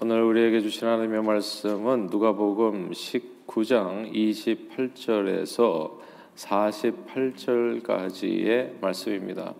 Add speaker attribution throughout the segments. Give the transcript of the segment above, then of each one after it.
Speaker 1: 오늘 우리에게 주신 하나님의 말씀은 누가복음 19장 28절에서 48절까지의 말씀입니다.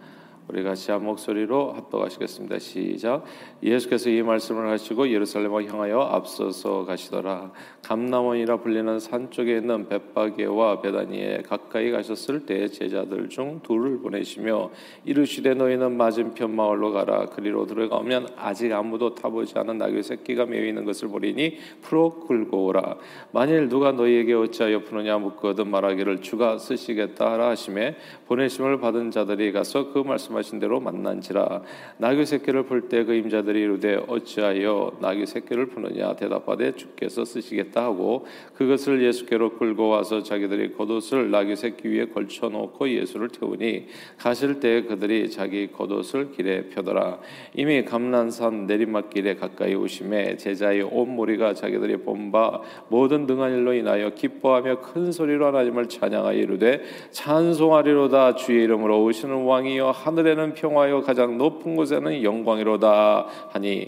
Speaker 1: 우리 같이 한 목소리로 합독하시겠습니다. 시작. 예수께서 이 말씀을 하시고 예루살렘을 향하여 앞서서 가시더라. 감남원이라 불리는 산 쪽에 있는 벳바게와 베다니에 가까이 가셨을 때 제자들 중 둘을 보내시며 이르시되 너희는 맞은편 마을로 가라. 그리로 들어가면 아직 아무도 타보지 않은 나귀 새끼가 매여 있는 것을 보리니 풀어 끌고 오라. 만일 누가 너희에게 어찌하여 푸느냐 묻거든 말하기를 주가 쓰시겠다 하라 하심에 보내심을 받은 자들이 가서 그 말씀 말씀하신 대로 만난지라 나귀 새끼를 풀 때 그 임자들이 이르되 어찌하여 나귀 새끼를 푸느냐? 대답하되 주께서 쓰시겠다 하고 그것을 예수께로 끌고 와서 자기들이 겉옷을 나귀 새끼 위에 걸쳐 놓고 예수를 태우니 가실 때 그들이 자기 겉옷을 길에 펴더라. 이미 감난산 내리막길에 가까이 오심에 제자의 온 무리가 자기들이 본바 모든 등한 일로 인하여 기뻐하며 큰 소리로 하나님을 찬양하여 이르되 찬송하리로다. 주의 이름으로 오시는 왕이여 하늘에 하늘에는 평화요 가장 높은 곳에는 영광이로다 하니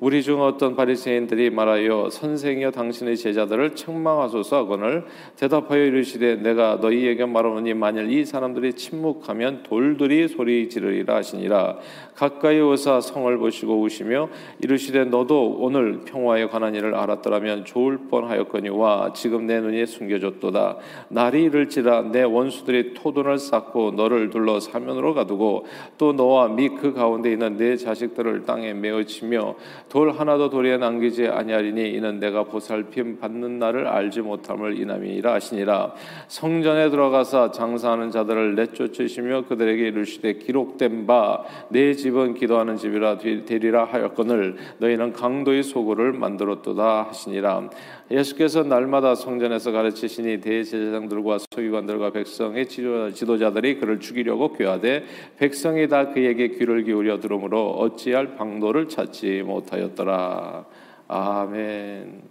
Speaker 1: 우리 중 어떤 바리새인들이 말하여 선생이여 당신의 제자들을 책망하소서 하거늘 대답하여 이르시되 내가 너희에게 말하노니 만일 이 사람들이 침묵하면 돌들이 소리 지르리라 하시니라. 가까이 오사 성을 보시고 우시며 이르시되 너도 오늘 평화에 관한 일을 알았더라면 좋을 뻔하였거니와 지금 내 눈이 숨겨졌도다. 날이 이를지라 내 원수들이 토돈을 쌓고 너를 둘러 사면으로 가두고 또 너와 및그 가운데 있는 내 자식들을 땅에 메어치며 돌 하나도 돌에 남기지 아니하리니 이는 내가 보살핌 받는 날을 알지 못함을 이남이라 하시니라. 성전에 들어가서 장사하는 자들을 내쫓으시며 그들에게 이르시되 기록된 바 내 집은 기도하는 집이라 되리라 하였거늘 너희는 강도의 소굴을 만들었도다 하시니라 예수께서 날마다 성전에서 가르치시니 대제사장들과 서기관들과 백성의 지도자들이 그를 죽이려고 교하되 백성이 다 그에게 귀를 기울여 들으므로 어찌할 방도를 찾지 못하였더라. 아멘.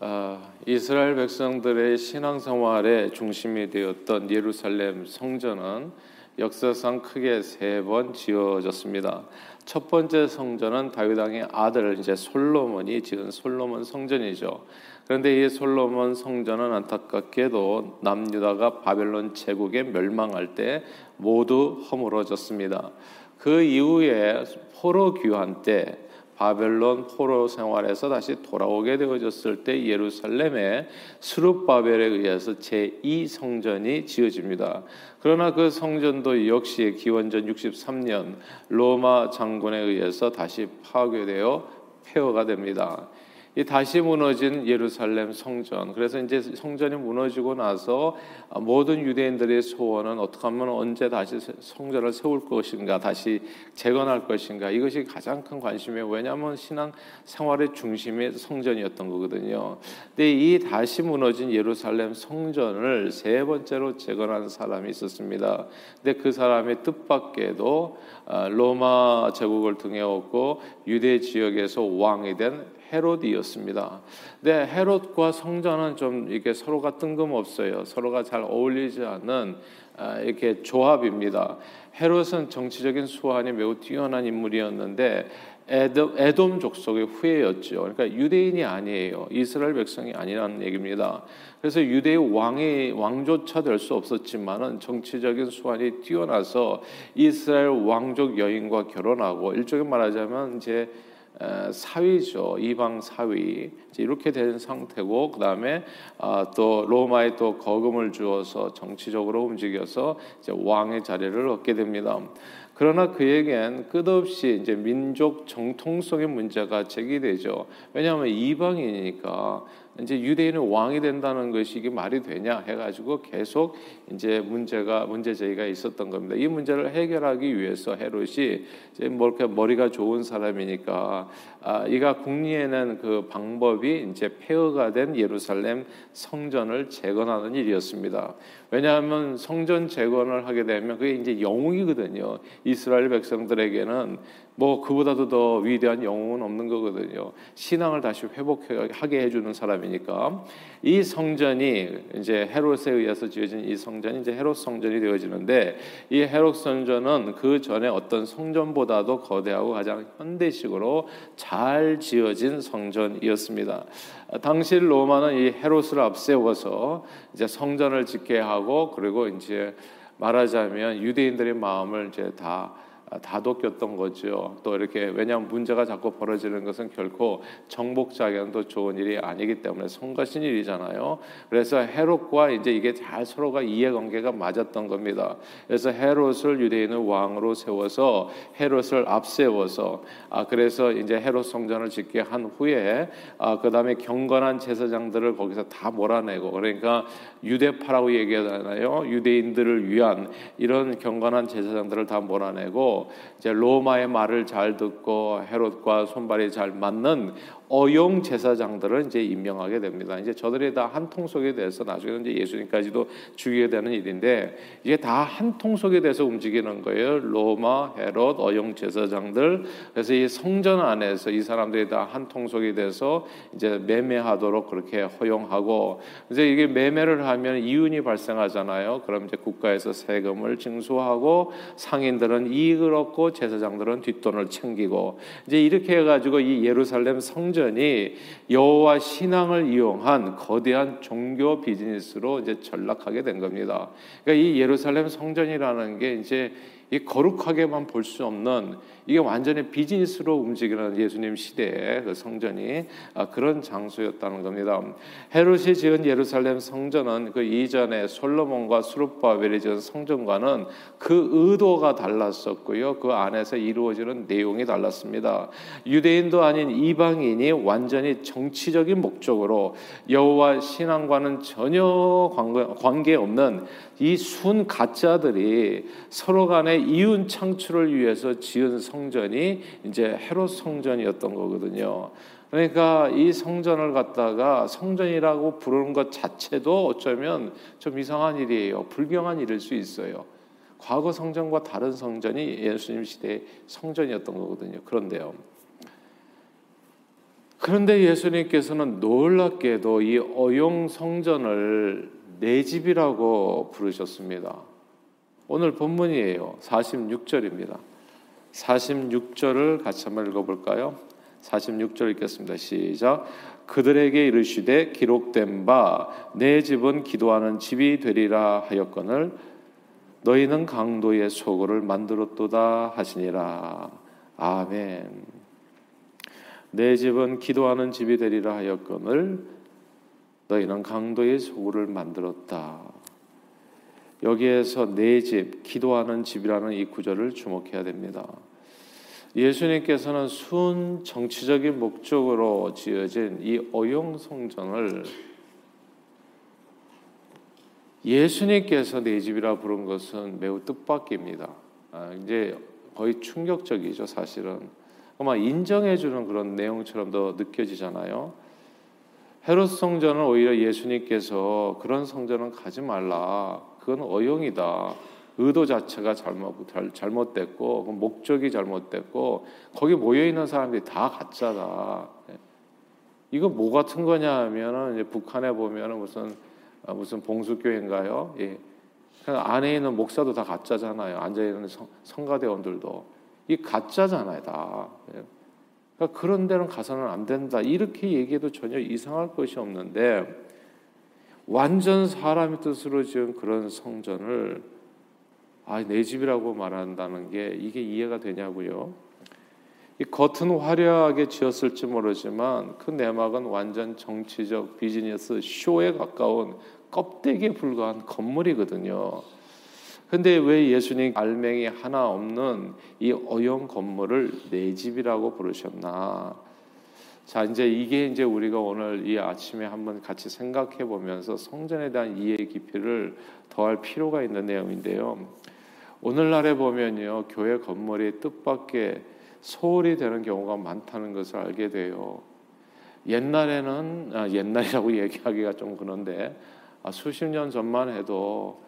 Speaker 1: 아, 이스라엘 백성들의 신앙생활의 중심이 되었던 예루살렘 성전은 역사상 크게 세 번 지어졌습니다. 첫 번째 성전은 다윗 왕의 아들 이제 솔로몬이 지은 솔로몬 성전이죠. 그런데 이 솔로몬 성전은 안타깝게도 남유다가 바벨론 제국에 멸망할 때 모두 허물어졌습니다. 그 이후에 포로 귀환 때 바벨론 포로 생활에서 다시 돌아오게 되어졌을 때 예루살렘에 스룹바벨에 의해서 제2 성전이 지어집니다. 그러나 그 성전도 역시 기원전 63년 로마 장군에 의해서 다시 파괴되어 폐허가 됩니다. 이 다시 무너진 예루살렘 성전. 그래서 이제 성전이 무너지고 나서 모든 유대인들의 소원은 어떻게 하면 언제 다시 성전을 세울 것인가, 다시 재건할 것인가. 이것이 가장 큰 관심이에요. 왜냐하면 신앙 생활의 중심이 성전이었던 거거든요. 근데 이 다시 무너진 예루살렘 성전을 세 번째로 재건한 사람이 있었습니다. 근데 그 사람이 뜻밖에도 아, 로마 제국을 등에 업고 유대 지역에서 왕이 된 헤롯이었습니다. 근데 헤롯과 성전은 좀 이게 서로가 뜬금없어요. 서로가 잘 어울리지 않는 아, 이렇게 조합입니다. 헤롯은 정치적인 수완이 매우 뛰어난 인물이었는데 에돔, 에돔 족속의 후예였죠. 그러니까 유대인이 아니에요. 이스라엘 백성이 아니라는 얘기입니다. 그래서 유대의 왕이 왕조차 될 수 없었지만은 정치적인 수완이 뛰어나서 이스라엘 왕족 여인과 결혼하고 일종의 말하자면 이제 사위죠 이방 사위 이렇게 된 상태고 그 다음에 아, 또 로마에 또 거금을 주어서 정치적으로 움직여서 이제 왕의 자리를 얻게 됩니다. 그러나 그에겐 끝없이 이제 민족 정통성의 문제가 제기되죠. 왜냐하면 이방인이니까 이제 유대인은 왕이 된다는 것이 이게 말이 되냐 해가지고 계속 이제 문제가 문제 제기가 있었던 겁니다. 이 문제를 해결하기 위해서 헤롯이 이제 뭐 이렇게 머리가 좋은 사람이니까 아, 이가 궁리에는 그 방법이 이제 폐허가 된 예루살렘 성전을 재건하는 일이었습니다. 왜냐하면 성전 재건을 하게 되면 그게 이제 영웅이거든요. 이스라엘 백성들에게는 뭐 그보다도 더 위대한 영웅은 없는 거거든요. 신앙을 다시 회복하게 해주는 사람이. 사람이니까 이 성전이 이제 헤롯에 의해서 지어진 이 성전이 이제 헤롯 성전이 되어지는데 이 헤롯 성전은 그 전에 어떤 성전보다도 거대하고 가장 현대식으로 잘 지어진 성전이었습니다. 당시 로마는 이 헤롯을 앞세워서 이제 성전을 짓게 하고 그리고 이제 말하자면 유대인들의 마음을 이제 다 다독였던 거죠. 또 이렇게 왜냐하면 문제가 자꾸 벌어지는 것은 결코 정복자에게도 좋은 일이 아니기 때문에 성가신 일이잖아요. 그래서 헤롯과 이제 이게 잘 서로가 이해관계가 맞았던 겁니다. 그래서 헤롯을 유대인의 왕으로 세워서 헤롯을 앞세워서 아 그래서 이제 헤롯 성전을 짓게 한 후에 아 그다음에 경건한 제사장들을 거기서 다 몰아내고 그러니까 유대파라고 얘기하잖아요. 유대인들을 위한 이런 경건한 제사장들을 다 몰아내고 이제 로마의 말을 잘 듣고 헤롯과 손발이 잘 맞는 어용 제사장들을 이제 임명하게 됩니다. 이제 저들이 다 한 통속에 대해서 나중에 이제 예수님까지도 죽이게 되는 일인데 이게 다 한 통속에 대해서 움직이는 거예요. 로마, 헤롯, 어용 제사장들. 그래서 이 성전 안에서 이 사람들이 다 한 통속이 돼서 이제 매매하도록 그렇게 허용하고 이제 이게 매매를 하면 이윤이 발생하잖아요. 그럼 이제 국가에서 세금을 징수하고 상인들은 이익을 얻고 제사장들은 뒷돈을 챙기고 이제 이렇게 해가지고 이 예루살렘 성전 성전이 여호와 신앙을 이용한 거대한 종교 비즈니스로 이제 전락하게 된 겁니다. 그러니까 이 예루살렘 성전이라는 게 이제 이 거룩하게만 볼 수 없는 이게 완전히 비즈니스로 움직이는 예수님 시대의 그 성전이 아, 그런 장소였다는 겁니다. 헤롯이 지은 예루살렘 성전은 그 이전에 솔로몬과 수르바벨이 지은 성전과는 그 의도가 달랐었고요. 그 안에서 이루어지는 내용이 달랐습니다. 유대인도 아닌 이방인이 완전히 정치적인 목적으로 여호와 신앙과는 전혀 관계 없는 이 순 가짜들이 서로 간의 이윤 창출을 위해서 지은 성 전이 이제 헤롯 성전이었던 거거든요. 그러니까 이 성전을 갖다가 성전이라고 부르는 것 자체도 어쩌면 좀 이상한 일이에요. 불경한 일일 수 있어요. 과거 성전과 다른 성전이 예수님 시대의 성전이었던 거거든요. 그런데요. 그런데 예수님께서는 놀랍게도 이 어용 성전을 내 집이라고 부르셨습니다. 오늘 본문이에요. 46절입니다. 46절을 같이 한번 읽어볼까요? 46절 읽겠습니다. 시작. 그들에게 이르시되 기록된 바 내 집은 기도하는 집이 되리라 하였거늘 너희는 강도의 소굴을 만들었도다 하시니라. 아멘. 내 집은 기도하는 집이 되리라 하였거늘 너희는 강도의 소굴을 만들었다. 여기에서 내 집, 기도하는 집이라는 이 구절을 주목해야 됩니다. 예수님께서는 순 정치적인 목적으로 지어진 이 어용 성전을 예수님께서 내 집이라 부른 것은 매우 뜻밖입니다. 아, 이제 거의 충격적이죠, 사실은. 아마 인정해주는 그런 내용처럼도 느껴지잖아요. 헤롯 성전은 오히려 예수님께서 그런 성전은 가지 말라. 그건 어용이다. 의도 자체가 잘못 잘못됐고 목적이 잘못됐고 거기 모여 있는 사람들이 다 가짜다. 이거 뭐 같은 거냐 하면은 북한에 보면은 무슨 아, 무슨 봉수교인가요? 예. 안에 있는 목사도 다 가짜잖아요. 앉아 있는 성, 성가대원들도 이 가짜잖아요, 다. 예. 그러니까 그런 데는 가서는 안 된다. 이렇게 얘기해도 전혀 이상할 것이 없는데 완전 사람의 뜻으로 지은 그런 성전을 아, 내 집이라고 말한다는 게 이게 이해가 되냐고요. 이 겉은 화려하게 지었을지 모르지만 그 내막은 완전 정치적 비즈니스 쇼에 가까운 껍데기에 불과한 건물이거든요. 근데 왜 예수님 알맹이 하나 없는 이 어용 건물을 내 집이라고 부르셨나? 자, 이제 이게 이제 우리가 오늘 이 아침에 한번 같이 생각해 보면서 성전에 대한 이해 깊이를 더할 필요가 있는 내용인데요. 오늘날에 보면요, 교회 건물이 뜻밖의 소홀히 되는 경우가 많다는 것을 알게 돼요. 옛날에는 아, 옛날이라고 얘기하기가 좀 그런데 아, 수십 년 전만 해도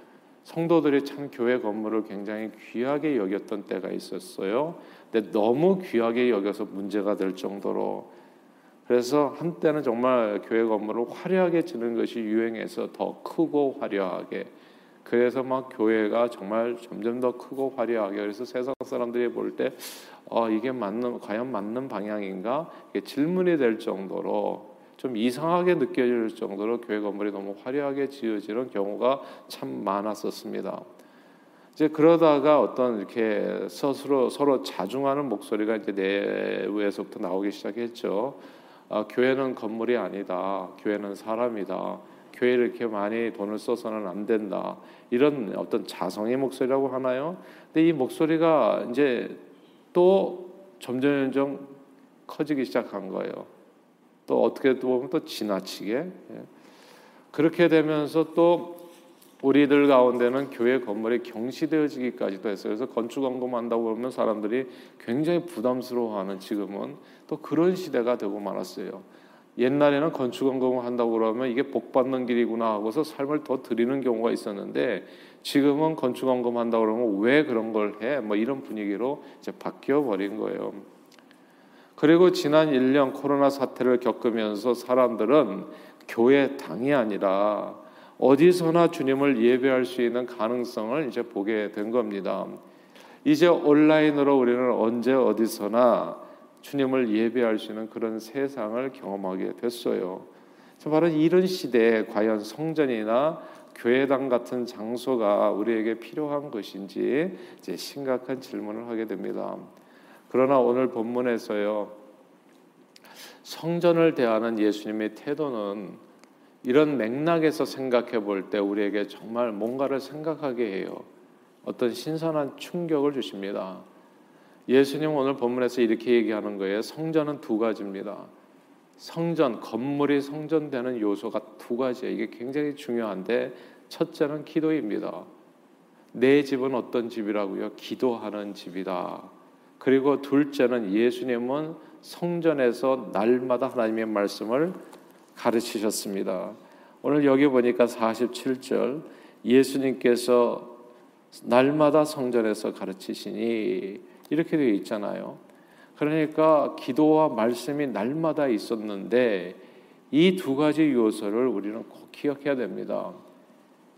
Speaker 1: 성도들이 참 교회 건물을 굉장히 귀하게 여겼던 때가 있었어요. 근데 너무 귀하게 여겨서 문제가 될 정도로 그래서 한때는 정말 교회 건물을 화려하게 지는 것이 유행해서 더 크고 화려하게 그래서 막 교회가 정말 점점 더 크고 화려하게 그래서 세상 사람들이 볼 때 어, 이게 맞는 과연 맞는 방향인가 질문이 될 정도로 좀 이상하게 느껴질 정도로 교회 건물이 너무 화려하게 지어지는 경우가 참 많았었습니다. 이제 그러다가 어떤 이렇게 스스로 서로 자중하는 목소리가 이제 내부에서부터 나오기 시작했죠. 아, 교회는 건물이 아니다. 교회는 사람이다. 교회를 이렇게 많이 돈을 써서는 안 된다. 이런 어떤 자성의 목소리라고 하나요? 근데 이 목소리가 이제 또 점점 점 커지기 시작한 거예요. 또 어떻게 보면 또 지나치게 예. 그렇게 되면서 또 우리들 가운데는 교회 건물이 경시되어지기까지도 했어요. 그래서 건축 완공한다고 그러면 사람들이 굉장히 부담스러워하는 지금은 또 그런 시대가 되고 말았어요. 옛날에는 건축 완공을 한다고 그러면 이게 복 받는 길이구나 하고서 삶을 더 드리는 경우가 있었는데 지금은 건축 완공 한다고 그러면 왜 그런 걸 해? 뭐 이런 분위기로 이제 바뀌어 버린 거예요. 그리고 지난 1년 코로나 사태를 겪으면서 사람들은 교회 당이 아니라 어디서나 주님을 예배할 수 있는 가능성을 이제 보게 된 겁니다. 이제 온라인으로 우리는 언제 어디서나 주님을 예배할 수 있는 그런 세상을 경험하게 됐어요. 바로 이런 시대에 과연 성전이나 교회당 같은 장소가 우리에게 필요한 것인지 이제 심각한 질문을 하게 됩니다. 그러나 오늘 본문에서요 성전을 대하는 예수님의 태도는 이런 맥락에서 생각해 볼 때 우리에게 정말 뭔가를 생각하게 해요. 어떤 신선한 충격을 주십니다. 예수님 오늘 본문에서 이렇게 얘기하는 거예요. 성전은 두 가지입니다. 성전, 건물이 성전되는 요소가 두 가지예요. 이게 굉장히 중요한데 첫째는 기도입니다. 내 집은 어떤 집이라고요? 기도하는 집이다. 그리고 둘째는 예수님은 성전에서 날마다 하나님의 말씀을 가르치셨습니다. 오늘 여기 보니까 47절 예수님께서 날마다 성전에서 가르치시니 이렇게 되어 있잖아요. 그러니까 기도와 말씀이 날마다 있었는데 이 두 가지 요소를 우리는 꼭 기억해야 됩니다.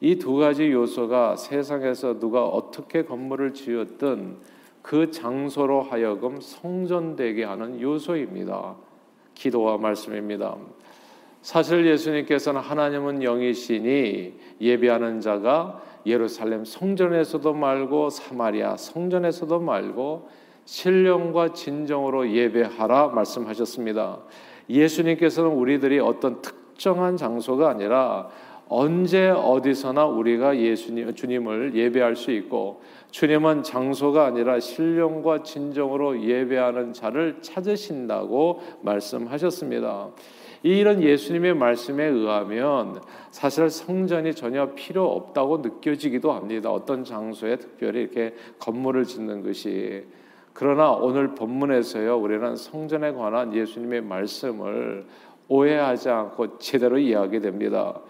Speaker 1: 이 두 가지 요소가 세상에서 누가 어떻게 건물을 지었든 그 장소로 하여금 성전되게 하는 요소입니다. 기도와 말씀입니다. 사실 예수님께서는 하나님은 영이시니 예배하는 자가 예루살렘 성전에서도 말고 사마리아 성전에서도 말고 신령과 진정으로 예배하라 말씀하셨습니다. 예수님께서는 우리들이 어떤 특정한 장소가 아니라 언제 어디서나 우리가 예수님 주님을 예배할 수 있고 주님은 장소가 아니라 신령과 진정으로 예배하는 자를 찾으신다고 말씀하셨습니다. 이런 예수님의 말씀에 의하면 사실 성전이 전혀 필요 없다고 느껴지기도 합니다. 어떤 장소에 특별히 이렇게 건물을 짓는 것이 그러나 오늘 본문에서요 우리는 성전에 관한 예수님의 말씀을 오해하지 않고 제대로 이해하게 됩니다.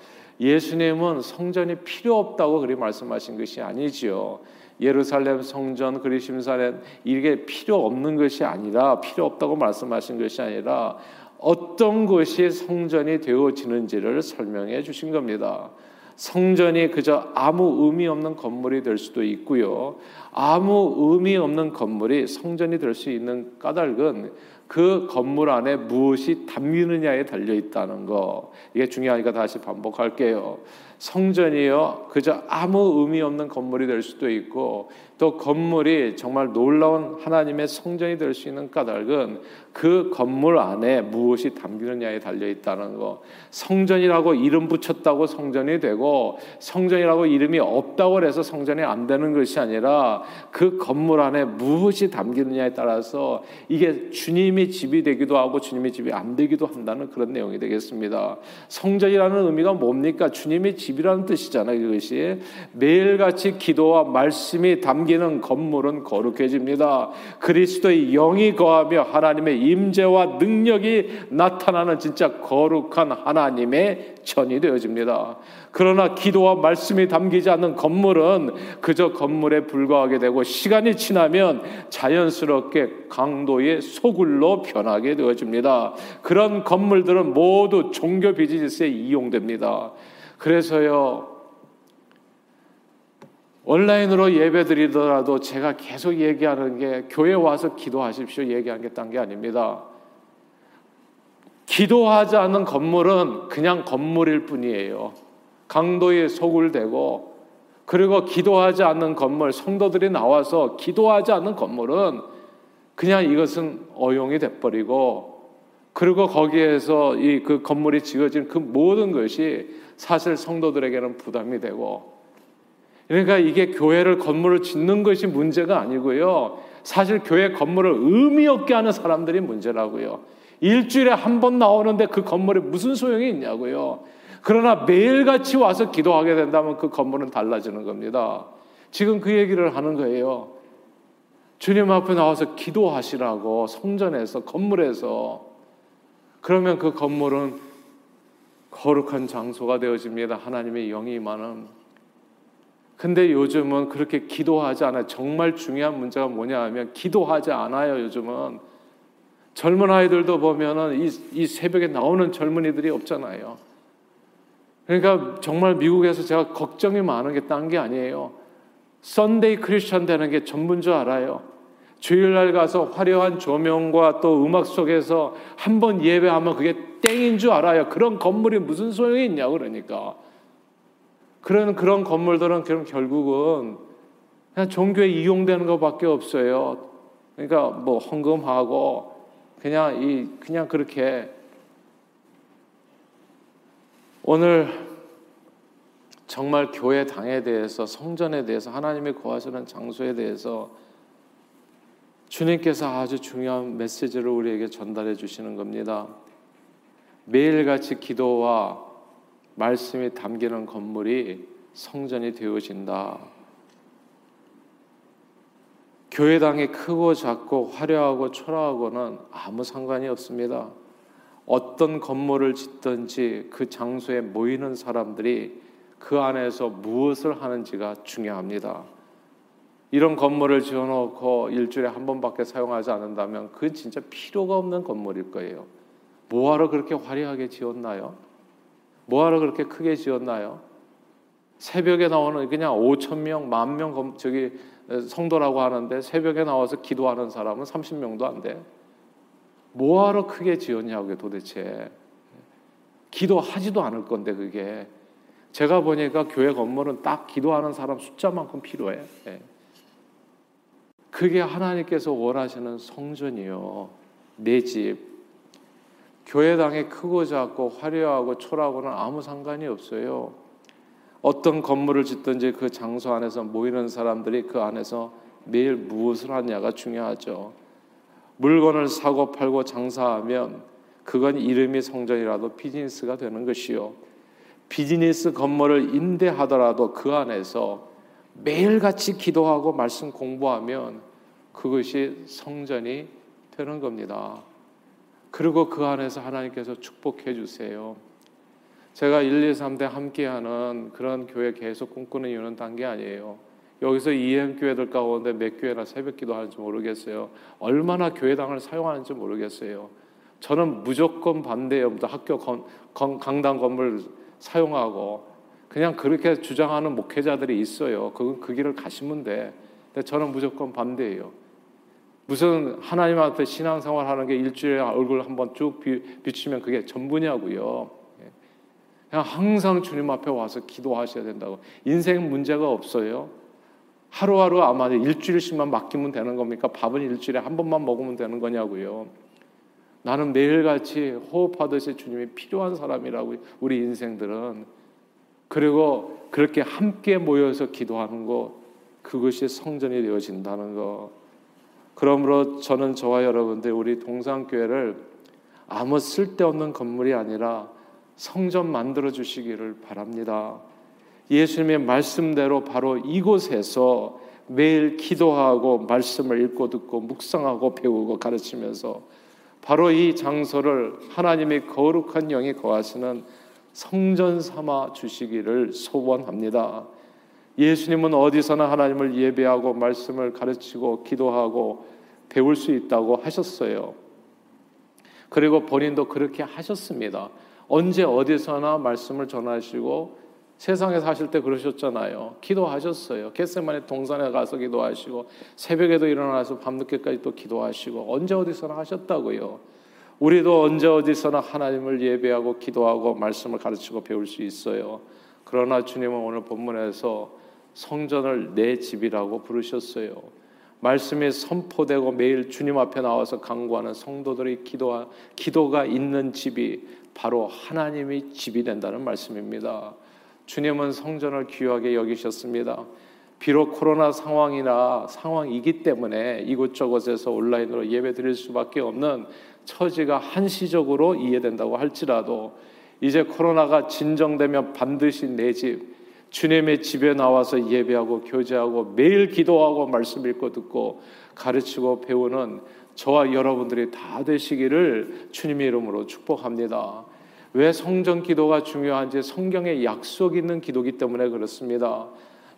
Speaker 1: 예수님은 성전이 필요 없다고 그리 말씀하신 것이 아니지요. 예루살렘 성전 그리심사는 이게 필요 없는 것이 아니라 필요 없다고 말씀하신 것이 아니라 어떤 것이 성전이 되어지는지를 설명해 주신 겁니다. 성전이 그저 아무 의미 없는 건물이 될 수도 있고요. 아무 의미 없는 건물이 성전이 될 수 있는 까닭은 그 건물 안에 무엇이 담기느냐에 달려 있다는 거. 이게 중요하니까 다시 반복할게요. 성전이요. 그저 아무 의미 없는 건물이 될 수도 있고 또 건물이 정말 놀라운 하나님의 성전이 될 수 있는 까닭은 그 건물 안에 무엇이 담기느냐에 달려 있다는 거. 성전이라고 이름 붙였다고 성전이 되고 성전이라고 이름이 없다고 해서 성전이 안 되는 것이 아니라 그 건물 안에 무엇이 담기느냐에 따라서 이게 주님이 집이 되기도 하고 주님의 집이 안 되기도 한다는 그런 내용이 되겠습니다. 성전이라는 의미가 뭡니까? 주님의 집 이라는 뜻이잖아요. 이것이 매일같이 기도와 말씀이 담기는 건물은 거룩해집니다. 그리스도의 영이 거하며 하나님의 임재와 능력이 나타나는 진짜 거룩한 하나님의 전이 되어집니다. 그러나 기도와 말씀이 담기지 않는 건물은 그저 건물에 불과하게 되고 시간이 지나면 자연스럽게 강도의 소굴로 변하게 되어집니다. 그런 건물들은 모두 종교 비즈니스에 이용됩니다. 그래서요, 온라인으로 예배 드리더라도 제가 계속 얘기하는 게 교회 와서 기도하십시오 얘기한 게딴 게 아닙니다. 기도하지 않는 건물은 그냥 건물일 뿐이에요. 강도에 속을 대고 그리고 기도하지 않는 건물 성도들이 나와서 기도하지 않는 건물은 그냥 이것은 어용이 돼버리고 그리고 거기에서 이 그 건물이 지어진 그 모든 것이 사실 성도들에게는 부담이 되고 그러니까 이게 교회를 건물을 짓는 것이 문제가 아니고요. 사실 교회 건물을 의미 없게 하는 사람들이 문제라고요. 일주일에 한 번 나오는데 그 건물에 무슨 소용이 있냐고요. 그러나 매일같이 와서 기도하게 된다면 그 건물은 달라지는 겁니다. 지금 그 얘기를 하는 거예요. 주님 앞에 나와서 기도하시라고 성전에서 건물에서 그러면 그 건물은 거룩한 장소가 되어집니다. 하나님의 영이 임하는 근데 요즘은 그렇게 기도하지 않아요. 정말 중요한 문제가 뭐냐 하면 기도하지 않아요, 요즘은. 젊은 아이들도 보면은 이, 이 새벽에 나오는 젊은이들이 없잖아요. 그러니까 정말 미국에서 제가 걱정이 많은 게 딴 게 아니에요. Sunday Christian 되는 게 전부인 줄 알아요. 주일날 가서 화려한 조명과 또 음악 속에서 한 번 예배하면 그게 땡인 줄 알아요. 그런 건물이 무슨 소용이 있냐 그러니까. 그런 그런 건물들은 그럼 결국은 그냥 종교에 이용되는 것밖에 없어요. 그러니까 뭐 헌금하고 그냥 이 그냥 그렇게 오늘 정말 교회 당에 대해서 성전에 대해서 하나님이 거하시는 장소에 대해서 주님께서 아주 중요한 메시지를 우리에게 전달해 주시는 겁니다. 매일같이 기도와 말씀이 담기는 건물이 성전이 되어진다. 교회당이 크고 작고 화려하고 초라하고는 아무 상관이 없습니다. 어떤 건물을 짓든지 그 장소에 모이는 사람들이 그 안에서 무엇을 하는지가 중요합니다. 이런 건물을 지어놓고 일주일에 한 번밖에 사용하지 않는다면 그 진짜 필요가 없는 건물일 거예요. 뭐하러 그렇게 화려하게 지었나요? 뭐하러 그렇게 크게 지었나요? 새벽에 나오는 그냥 5천 명, 만 명 저기 성도라고 하는데 새벽에 나와서 기도하는 사람은 30명도 안 돼. 뭐하러 크게 지었냐고요, 도대체. 기도하지도 않을 건데 그게. 제가 보니까 교회 건물은 딱 기도하는 사람 숫자만큼 필요해. 예. 그게 하나님께서 원하시는 성전이요. 내 집, 교회당에 크고 작고 화려하고 초라하고는 아무 상관이 없어요. 어떤 건물을 짓든지 그 장소 안에서 모이는 사람들이 그 안에서 매일 무엇을 하냐가 중요하죠. 물건을 사고 팔고 장사하면 그건 이름이 성전이라도 비즈니스가 되는 것이요. 비즈니스 건물을 임대하더라도 그 안에서 매일같이 기도하고 말씀 공부하면 그것이 성전이 되는 겁니다. 그리고 그 안에서 하나님께서 축복해 주세요. 제가 1, 2, 3대 함께하는 그런 교회 계속 꿈꾸는 이유는 단 게 아니에요. 여기서 EM 교회들 가운데 몇 교회나 새벽 기도하는지 모르겠어요. 얼마나 교회당을 사용하는지 모르겠어요. 저는 무조건 반대예요. 학교 강당 건물 사용하고 그냥 그렇게 주장하는 목회자들이 있어요. 그건 그 길을 가시면 돼. 근데 저는 무조건 반대예요. 무슨 하나님 한테 신앙생활 하는 게 일주일에 얼굴 한번 쭉 비추면 그게 전부냐고요. 예. 그냥 항상 주님 앞에 와서 기도하셔야 된다고. 인생 문제가 없어요. 하루하루 아마 일주일씩만 맡기면 되는 겁니까? 밥은 일주일에 한 번만 먹으면 되는 거냐고요. 나는 매일같이 호흡하듯이 주님이 필요한 사람이라고 우리 인생들은 그리고 그렇게 함께 모여서 기도하는 것 그것이 성전이 되어진다는 것 그러므로 저는 저와 여러분들 우리 동산교회를 아무 쓸데없는 건물이 아니라 성전 만들어 주시기를 바랍니다. 예수님의 말씀대로 바로 이곳에서 매일 기도하고 말씀을 읽고 듣고 묵상하고 배우고 가르치면서 바로 이 장소를 하나님의 거룩한 영이 거하시는 성전 삼아 주시기를 소원합니다. 예수님은 어디서나 하나님을 예배하고 말씀을 가르치고 기도하고 배울 수 있다고 하셨어요. 그리고 본인도 그렇게 하셨습니다. 언제 어디서나 말씀을 전하시고 세상에 사실 때 그러셨잖아요. 기도하셨어요. 겟세만의 동산에 가서 기도하시고 새벽에도 일어나서 밤늦게까지 또 기도하시고 언제 어디서나 하셨다고요. 우리도 언제 어디서나 하나님을 예배하고 기도하고 말씀을 가르치고 배울 수 있어요. 그러나 주님은 오늘 본문에서 성전을 내 집이라고 부르셨어요. 말씀이 선포되고 매일 주님 앞에 나와서 강구하는 성도들의 기도와 기도가 있는 집이 바로 하나님의 집이 된다는 말씀입니다. 주님은 성전을 귀하게 여기셨습니다. 비록 코로나 상황이나 상황이기 때문에 이곳저곳에서 온라인으로 예배 드릴 수밖에 없는 처지가 한시적으로 이해된다고 할지라도 이제 코로나가 진정되면 반드시 내 집, 주님의 집에 나와서 예배하고 교제하고 매일 기도하고 말씀 읽고 듣고 가르치고 배우는 저와 여러분들이 다 되시기를 주님의 이름으로 축복합니다. 왜 성전 기도가 중요한지 성경에 약속 있는 기도기 때문에 그렇습니다.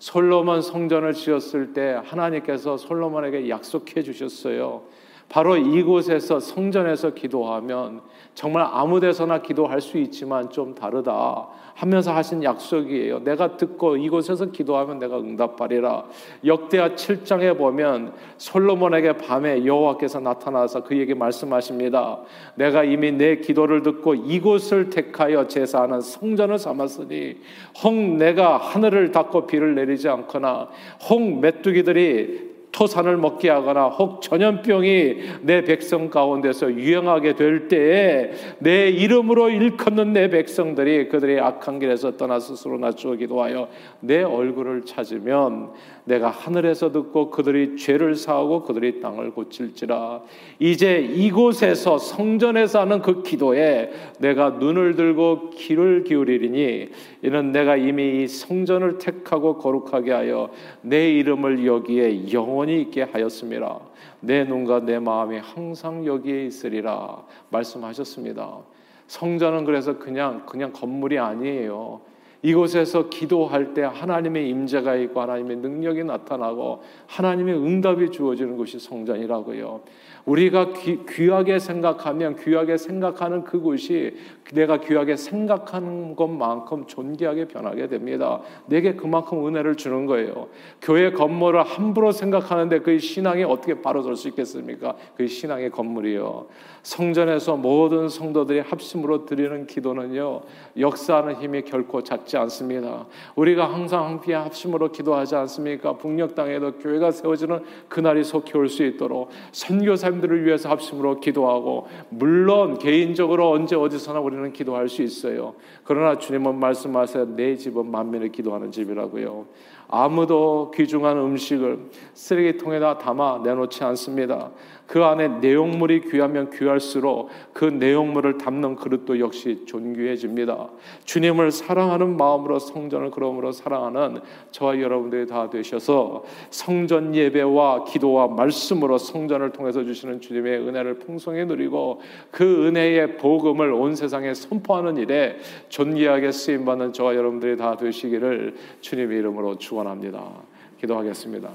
Speaker 1: 솔로몬 성전을 지었을 때 하나님께서 솔로몬에게 약속해 주셨어요. 바로 이곳에서 성전에서 기도하면 정말 아무 데서나 기도할 수 있지만 좀 다르다 하면서 하신 약속이에요. 내가 듣고 이곳에서 기도하면 내가 응답하리라. 역대하 7장에 보면 솔로몬에게 밤에 여호와께서 나타나서 그에게 말씀하십니다. 내가 이미 내 기도를 듣고 이곳을 택하여 제사하는 성전을 삼았으니 혹 내가 하늘을 닫고 비를 내리지 않거나 혹 메뚜기들이 토산을 먹게 하거나 혹 전염병이 내 백성 가운데서 유행하게 될 때에 내 이름으로 일컫는 내 백성들이 그들의 악한 길에서 떠나 스스로 낮추어 기도하여 내 얼굴을 찾으면 내가 하늘에서 듣고 그들이 죄를 사하고 그들이 땅을 고칠지라. 이제 이곳에서 성전에서 하는 그 기도에 내가 눈을 들고 귀를 기울이리니 이는 내가 이미 이 성전을 택하고 거룩하게 하여 내 이름을 여기에 영원히 있게 하였습니다. 내 눈과 내 마음이 항상 여기에 있으리라 말씀하셨습니다. 성전은 그래서 그냥 그냥 건물이 아니에요 이곳에서 기도할 때 하나님의 임재가 있고 하나님의 능력이 나타나고 하나님의 응답이 주어지는 것이 성전이라고요. 우리가 귀, 하게 생각하면 귀하게 생각하는 그곳이 내가 귀하게 생각하는 것만큼 존귀하게 변하게 됩니다. 내게 그만큼 은혜를 주는 거예요. 교회 건물을 함부로 생각하는데 그 신앙이 어떻게 바로 설 수 있겠습니까? 그 신앙의 건물이요. 성전에서 모든 성도들이 합심으로 드리는 기도는요, 역사하는 힘이 결코 작지 않습니다. 우리가 항상 함께 합심으로 기도하지 않습니까? 북녘 땅에도 교회가 세워지는 그날이 속히 올 수 있도록 선교사님들을 위해서 합심으로 기도하고, 물론 개인적으로 언제 어디서나 우리는 기도할 수 있어요. 그러나 주님은 말씀하세요. 내 집은 만민을 기도하는 집이라고요. 아무도 귀중한 음식을 쓰레기통에다 담아 내놓지 않습니다. 그 안에 내용물이 귀하면 귀할수록 그 내용물을 담는 그릇도 역시 존귀해집니다. 주님을 사랑하는 마음으로 성전을 그러므로 사랑하는 저와 여러분들이 다 되셔서 성전 예배와 기도와 말씀으로 성전을 통해서 주시는 주님의 은혜를 풍성히 누리고 그 은혜의 복음을 온 세상에 선포하는 일에 존귀하게 쓰임 받는 저와 여러분들이 다 되시기를 주님의 이름으로 축 원합니다. 기도하겠습니다.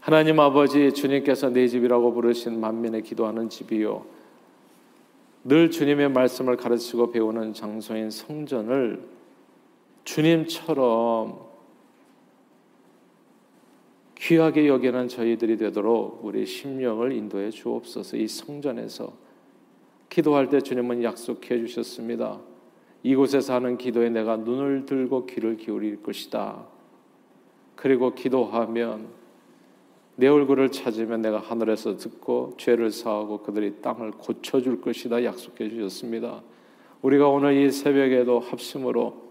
Speaker 1: 하나님 아버지 주님께서 내 집이라고 부르신 만민의 기도하는 집이요. 늘 주님의 말씀을 가르치고 배우는 장소인 성전을 주님처럼 귀하게 여기는 저희들이 되도록 우리 심령을 인도해 주옵소서. 이 성전에서 기도할 때 주님은 약속해 주셨습니다. 이곳에서 하는 기도에 내가 눈을 들고 귀를 기울일 것이다. 그리고 기도하면 내 얼굴을 찾으면 내가 하늘에서 듣고 죄를 사하고 그들이 땅을 고쳐줄 것이다 약속해 주셨습니다. 우리가 오늘 이 새벽에도 합심으로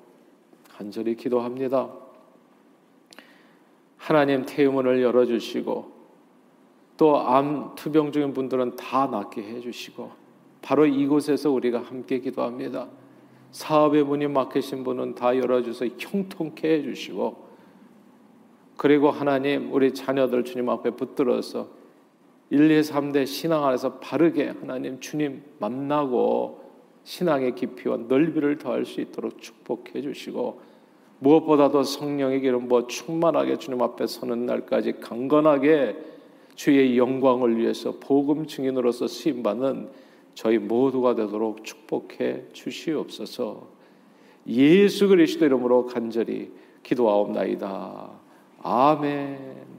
Speaker 1: 간절히 기도합니다. 하나님 태음문을 열어주시고 또 암 투병 중인 분들은 다 낫게 해주시고 바로 이곳에서 우리가 함께 기도합니다. 사업의 문이 막히신 분은 다 열어주서 형통케 해주시고 그리고 하나님 우리 자녀들 주님 앞에 붙들어서 1, 2, 3대 신앙 안에서 바르게 하나님 주님 만나고 신앙의 깊이와 넓이를 더할 수 있도록 축복해 주시고 무엇보다도 성령의 기름 뭐 충만하게 주님 앞에 서는 날까지 강건하게 주의 영광을 위해서 복음 증인으로서 쓰임 받는 저희 모두가 되도록 축복해 주시옵소서. 예수 그리스도 이름으로 간절히 기도하옵나이다. 아멘.